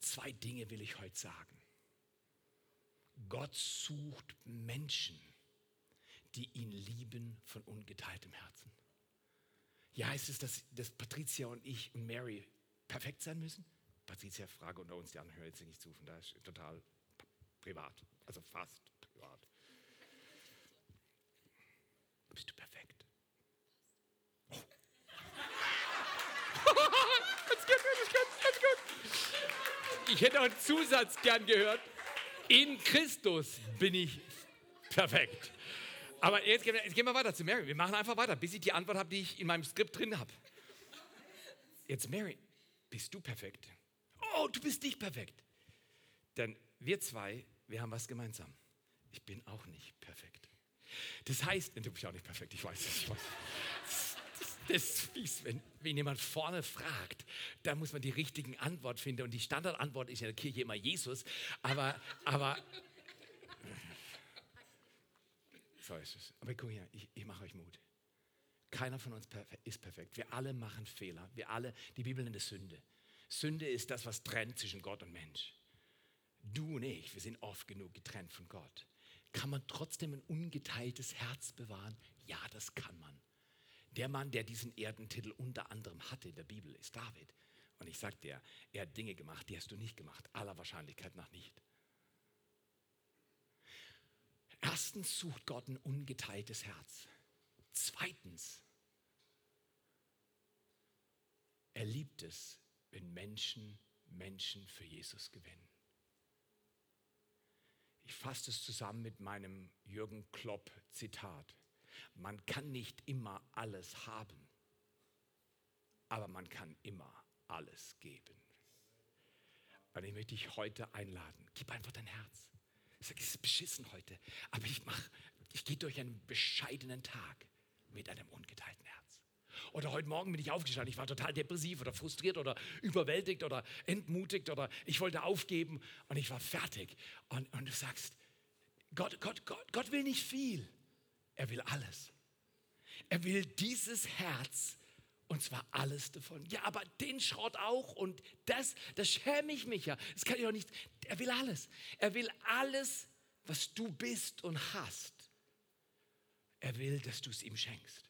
Speaker 3: Zwei Dinge will ich heute sagen. Gott sucht Menschen, die ihn lieben von ungeteiltem Herzen. Ja, heißt es, dass, dass Patricia und ich und Mary perfekt sein müssen? Patricia, Frage unter uns, die anderen hören jetzt nicht zu, von daher ist total privat, also fast privat. Bist du perfekt? Ich hätte auch einen Zusatz gern gehört. In Christus bin ich perfekt. Aber jetzt, jetzt gehen wir weiter zu Mary. Wir machen einfach weiter, bis ich die Antwort habe, die ich in meinem Skript drin habe. Jetzt, Mary, bist du perfekt? Oh, du bist nicht perfekt. Denn wir zwei, wir haben was gemeinsam. Ich bin auch nicht perfekt. Das heißt, du bist auch nicht perfekt, ich weiß es. Ich weiß. Das ist fies, wenn, wenn jemand vorne fragt, da muss man die richtigen Antwort finden. Und die Standardantwort ist in der Kirche immer Jesus. Aber, aber so ist es. Aber guck hier, ich, ich mache euch Mut. Keiner von uns ist perfekt. Wir alle machen Fehler. Wir alle, die Bibel nennt es Sünde. Sünde ist das, was trennt zwischen Gott und Mensch. Du und ich, wir sind oft genug getrennt von Gott. Kann man trotzdem ein ungeteiltes Herz bewahren? Ja, das kann man. Der Mann, der diesen Erdentitel unter anderem hatte in der Bibel, ist David. Und ich sage dir, er hat Dinge gemacht, die hast du nicht gemacht. Aller Wahrscheinlichkeit nach nicht. Erstens sucht Gott ein ungeteiltes Herz. Zweitens, er liebt es, wenn Menschen Menschen für Jesus gewinnen. Ich fasse es zusammen mit meinem Jürgen Klopp Zitat. Man kann nicht immer alles haben, aber man kann immer alles geben. Und ich möchte dich heute einladen. Gib einfach dein Herz. Ich sage, es ist beschissen heute, aber ich ich gehe durch einen bescheidenen Tag mit einem ungeteilten Herz. Oder heute Morgen bin ich aufgestanden, ich war total depressiv oder frustriert oder überwältigt oder entmutigt oder ich wollte aufgeben und ich war fertig. Und, und du sagst, Gott, Gott, Gott, Gott will nicht viel, er will alles. Er will dieses Herz und zwar alles davon. Ja, aber den Schrott auch und das, das schäme ich mich ja. Das kann ich doch nicht. Er will alles. Er will alles, was du bist und hast. Er will, dass du es ihm schenkst.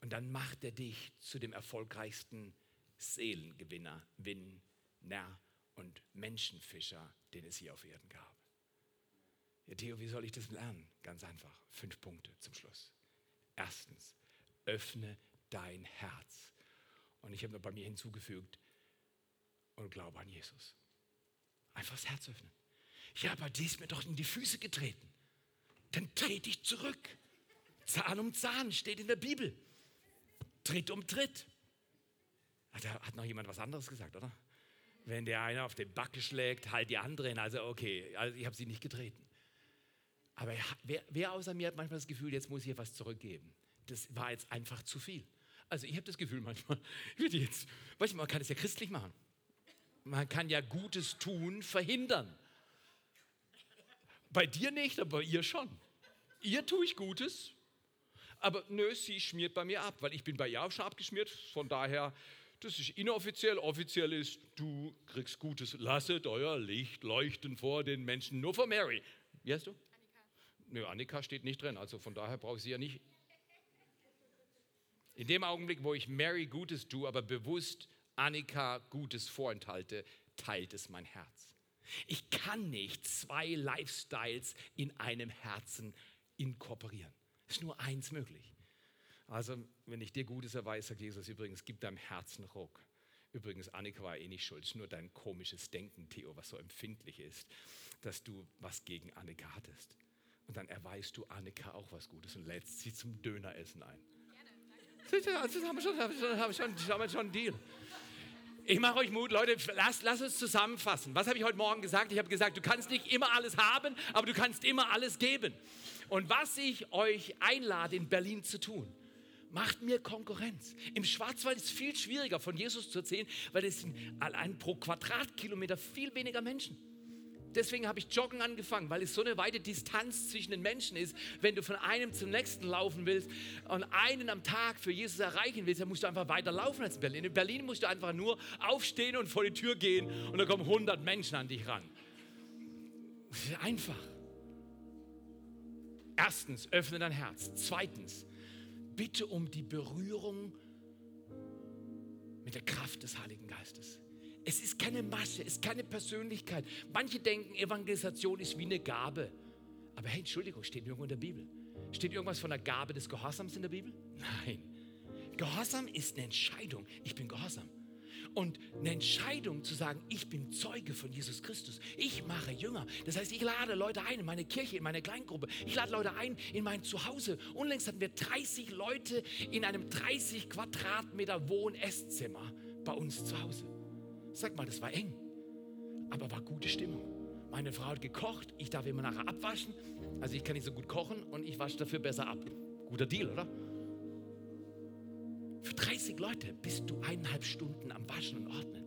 Speaker 3: Und dann macht er dich zu dem erfolgreichsten Seelengewinner, Winner und Menschenfischer, den es hier auf Erden gab. Ja, Theo, wie soll ich das lernen? Ganz einfach. Fünf Punkte zum Schluss. Erstens, öffne dein Herz. Und ich habe noch bei mir hinzugefügt, und glaube an Jesus. Einfach das Herz öffnen. Ja, aber die ist mir doch in die Füße getreten. Dann trete ich zurück. Zahn um Zahn steht in der Bibel. Tritt um Tritt. Da hat noch jemand was anderes gesagt, oder? Wenn der eine auf den Backe schlägt, halt die andere hin. Also okay, also ich habe sie nicht getreten. Aber wer, wer außer mir hat manchmal das Gefühl, jetzt muss ich hier was zurückgeben. Das war jetzt einfach zu viel. Also ich habe das Gefühl manchmal, jetzt, weißt man kann es ja christlich machen. Man kann ja Gutes tun verhindern. Bei dir nicht, aber bei ihr schon. Ihr tue ich Gutes, aber nö, sie schmiert bei mir ab, weil ich bin bei ihr auch schon abgeschmiert. Von daher, das ist inoffiziell. Offiziell ist, du kriegst Gutes. Lasset euer Licht leuchten vor den Menschen. Nur vor Mary. Wie heißt du? Annika. Nö, Annika steht nicht drin, also von daher brauche ich sie ja nicht in dem Augenblick, wo ich Mary Gutes tue, aber bewusst Annika Gutes vorenthalte, teilt es mein Herz. Ich kann nicht zwei Lifestyles in einem Herzen inkorporieren. Ist nur eins möglich. Also, wenn ich dir Gutes erweise, sagt Jesus übrigens, gib deinem Herzen Ruck. Übrigens, Annika war eh nicht schuld, es ist nur dein komisches Denken, Theo, was so empfindlich ist, dass du was gegen Annika hattest. Und dann erweist du Annika auch was Gutes und lädst sie zum Döneressen ein. Das haben wir schon, haben wir schon, haben wir schon einen Deal. Ich mache euch Mut, Leute, lasst lass uns zusammenfassen. Was habe ich heute Morgen gesagt? Ich habe gesagt, du kannst nicht immer alles haben, aber du kannst immer alles geben. Und was ich euch einlade, in Berlin zu tun, macht mir Konkurrenz. Im Schwarzwald ist es viel schwieriger, von Jesus zu erzählen, weil es sind allein pro Quadratkilometer viel weniger Menschen. Deswegen habe ich Joggen angefangen, weil es so eine weite Distanz zwischen den Menschen ist. Wenn du von einem zum nächsten laufen willst und einen am Tag für Jesus erreichen willst, dann musst du einfach weiter laufen als in Berlin. In Berlin musst du einfach nur aufstehen und vor die Tür gehen und da kommen 100 Menschen an dich ran. Das ist einfach. Erstens, öffne dein Herz. Zweitens, bitte um die Berührung mit der Kraft des Heiligen Geistes. Es ist keine Masse, es ist keine Persönlichkeit. Manche denken, Evangelisation ist wie eine Gabe. Aber hey, Entschuldigung, steht irgendwo in der Bibel? Steht irgendwas von der Gabe des Gehorsams in der Bibel? Nein. Gehorsam ist eine Entscheidung. Ich bin gehorsam. Und eine Entscheidung zu sagen, ich bin Zeuge von Jesus Christus. Ich mache Jünger. Das heißt, ich lade Leute ein in meine Kirche, in meine Kleingruppe. Ich lade Leute ein in mein Zuhause. Unlängst hatten wir 30 Leute in einem 30 Quadratmeter Wohn-Esszimmer bei uns zu Hause. Sag mal, das war eng, aber war gute Stimmung. Meine Frau hat gekocht, ich darf immer nachher abwaschen. Also ich kann nicht so gut kochen und ich wasche dafür besser ab. Guter Deal, oder? Für 30 Leute bist du eineinhalb Stunden am Waschen und Ordnen.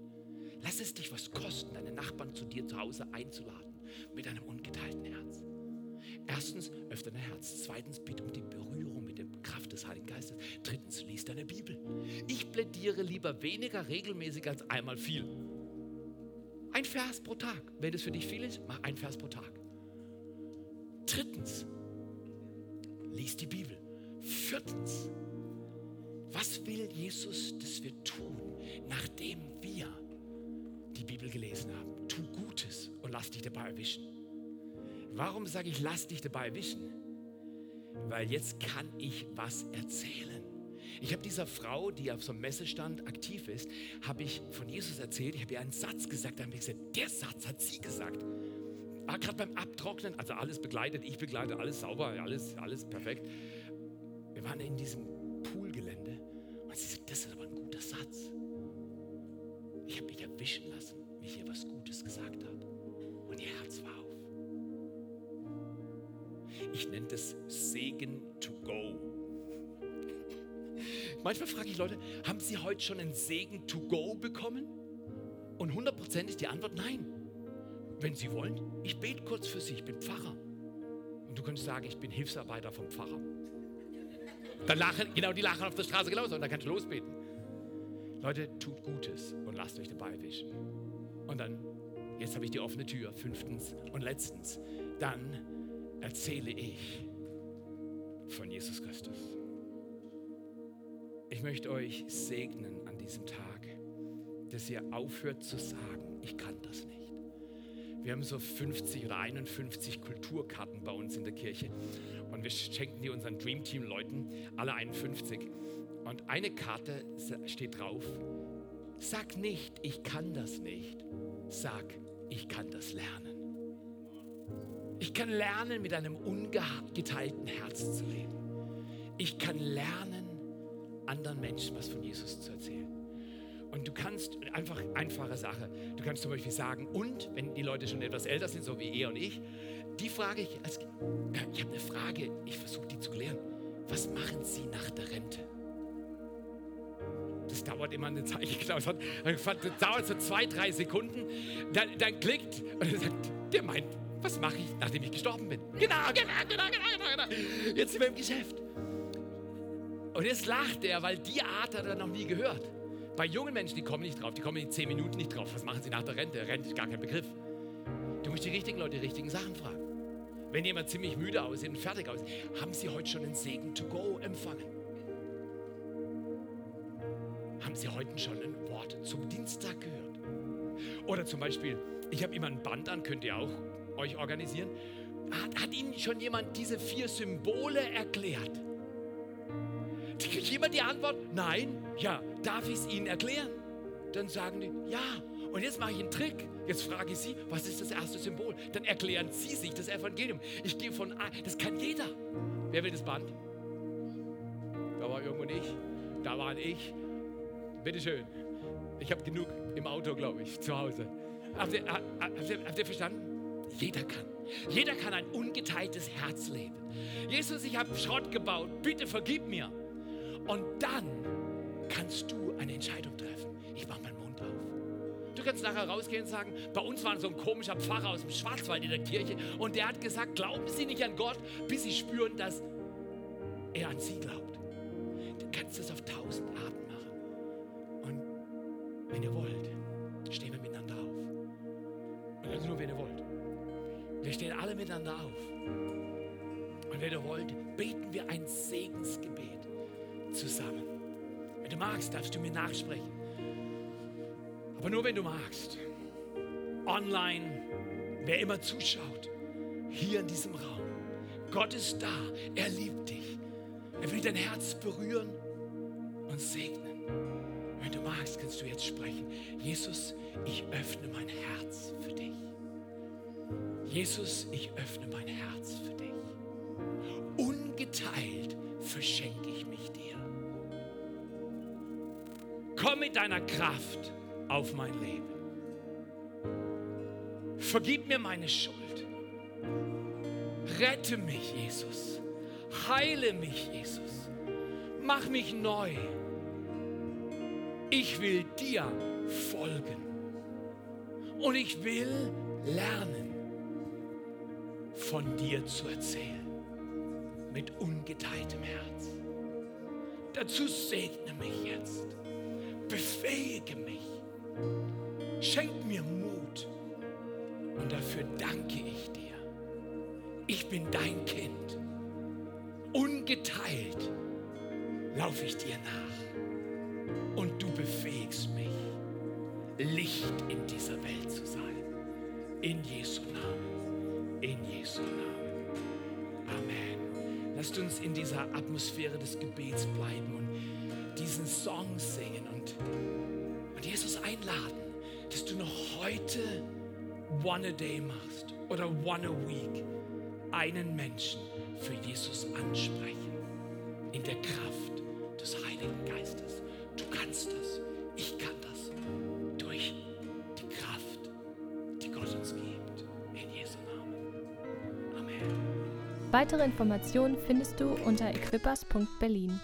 Speaker 3: Lass es dich was kosten, deine Nachbarn zu dir zu Hause einzuladen mit einem ungeteilten Herz. Erstens, öffne dein Herz. Zweitens, bitte um die Berührung mit der Kraft des Heiligen Geistes. Drittens, lies deine Bibel. Ich plädiere lieber weniger regelmäßig als einmal viel. Ein Vers pro Tag. Wenn es für dich viel ist, mach ein Vers pro Tag. Drittens, lies die Bibel. Viertens, was will Jesus, dass wir tun, nachdem wir die Bibel gelesen haben? Tu Gutes und lass dich dabei erwischen. Warum sage ich, lass dich dabei erwischen? Weil jetzt kann ich was erzählen. Ich habe dieser Frau, die auf so einem Messestand aktiv ist, habe ich von Jesus erzählt. Ich habe ihr einen Satz gesagt. Dann habe ich gesagt, der Satz hat sie gesagt. Ah, Gerade beim Abtrocknen, also alles begleitet, ich begleite, alles sauber, alles, alles perfekt. Wir waren in diesem Poolgelände und sie sagt, das ist aber ein guter Satz. Ich habe mich erwischen lassen, wie ich ihr was Gutes gesagt habe. Und ihr Herz war. Ich nenne das Segen to go. Manchmal frage ich Leute, haben Sie heute schon einen Segen to go bekommen? Und 100% ist die Antwort nein. Wenn Sie wollen, ich bete kurz für Sie, ich bin Pfarrer. Und du könntest sagen, ich bin Hilfsarbeiter vom Pfarrer. Dann lachen, genau die lachen auf der Straße genauso und dann kannst du losbeten. Leute, tut Gutes und lasst euch dabei wischen. Und dann, jetzt habe ich die offene Tür, fünftens und letztens, dann erzähle ich von Jesus Christus. Ich möchte euch segnen an diesem Tag, dass ihr aufhört zu sagen, ich kann das nicht. Wir haben so 50 oder 51 Kulturkarten bei uns in der Kirche und wir schenken die unseren Dream Team Leuten, alle 51. Und eine Karte steht drauf, sag nicht, ich kann das nicht, sag, ich kann das lernen. Ich kann lernen, mit einem ungeteilten Herz zu leben. Ich kann lernen, anderen Menschen was von Jesus zu erzählen. Und du kannst einfach, einfache Sache, du kannst zum Beispiel sagen, und wenn die Leute schon etwas älter sind, so wie er und ich, die frage ich, als, ich habe eine Frage, ich versuche die zu klären. Was machen Sie nach der Rente? Das dauert immer eine Zeit, genau, das dauert so zwei, drei Sekunden, dann, dann klickt und er sagt, der meint, was mache ich, nachdem ich gestorben bin? Genau, genau, genau, genau, genau. Jetzt sind wir im Geschäft. Und jetzt lacht er, weil die Art hat er noch nie gehört. Bei jungen Menschen, die kommen nicht drauf, die kommen in zehn Minuten nicht drauf. Was machen sie nach der Rente? Rente ist gar kein Begriff. Du musst die richtigen Leute die richtigen Sachen fragen. Wenn jemand ziemlich müde aussieht und fertig aussieht, haben sie heute schon einen Segen to go empfangen? Haben sie heute schon ein Wort zum Dienstag gehört? Oder zum Beispiel, ich habe immer ein Band an, könnt ihr auch euch organisieren. Hat, hat Ihnen schon jemand diese vier Symbole erklärt? Jemand die Antwort? Nein. Ja, darf ich es Ihnen erklären? Dann sagen die, ja. Und jetzt mache ich einen Trick. Jetzt frage ich Sie, was ist das erste Symbol? Dann erklären Sie sich das Evangelium. Ich gehe von, das kann jeder. Wer will das Band? Da war irgendwo nicht. Da war ich. Bitteschön. Ich habe genug im Auto, glaube ich, zu Hause. Habt ihr, habt, ihr, habt ihr verstanden? Jeder kann. Jeder kann ein ungeteiltes Herz leben. Jesus, ich habe Schrott gebaut. Bitte vergib mir. Und dann kannst du eine Entscheidung treffen. Ich mache meinen Mund auf. Du kannst nachher rausgehen und sagen, bei uns war so ein komischer Pfarrer aus dem Schwarzwald in der Kirche und der hat gesagt, glauben Sie nicht an Gott, bis Sie spüren, dass er an Sie glaubt. Du kannst das auf tausend Arten machen. Und wenn ihr wollt, stehen wir miteinander auf. Und also nur, wenn ihr wollt. Wir stehen alle miteinander auf. Und wenn ihr wollt, beten wir ein Segensgebet zusammen. Wenn du magst, darfst du mir nachsprechen. Aber nur wenn du magst. Online, wer immer zuschaut, hier in diesem Raum. Gott ist da, er liebt dich. Er will dein Herz berühren und segnen. Wenn du magst, kannst du jetzt sprechen. Jesus, ich öffne mein Herz für dich. Jesus, ich öffne mein Herz für dich. Ungeteilt verschenke ich mich dir. Komm mit deiner Kraft auf mein Leben. Vergib mir meine Schuld. Rette mich, Jesus. Heile mich, Jesus. Mach mich neu. Ich will dir folgen. Und ich will lernen, von dir zu erzählen. Mit ungeteiltem Herz. Dazu segne mich jetzt. Befähige mich. Schenk mir Mut. Und dafür danke ich dir. Ich bin dein Kind. Ungeteilt laufe ich dir nach. Und du befähigst mich, Licht in dieser Welt zu sein. In Jesu Namen. In Jesu Namen. Amen. Lasst uns in dieser Atmosphäre des Gebets bleiben und diesen Song singen und, und Jesus einladen, dass du noch heute One a Day machst oder One a Week einen Menschen für Jesus ansprechen. In der Kraft des Heiligen Geistes. Du kannst das. Ich kann das.
Speaker 1: Weitere Informationen findest du unter equippers.berlin.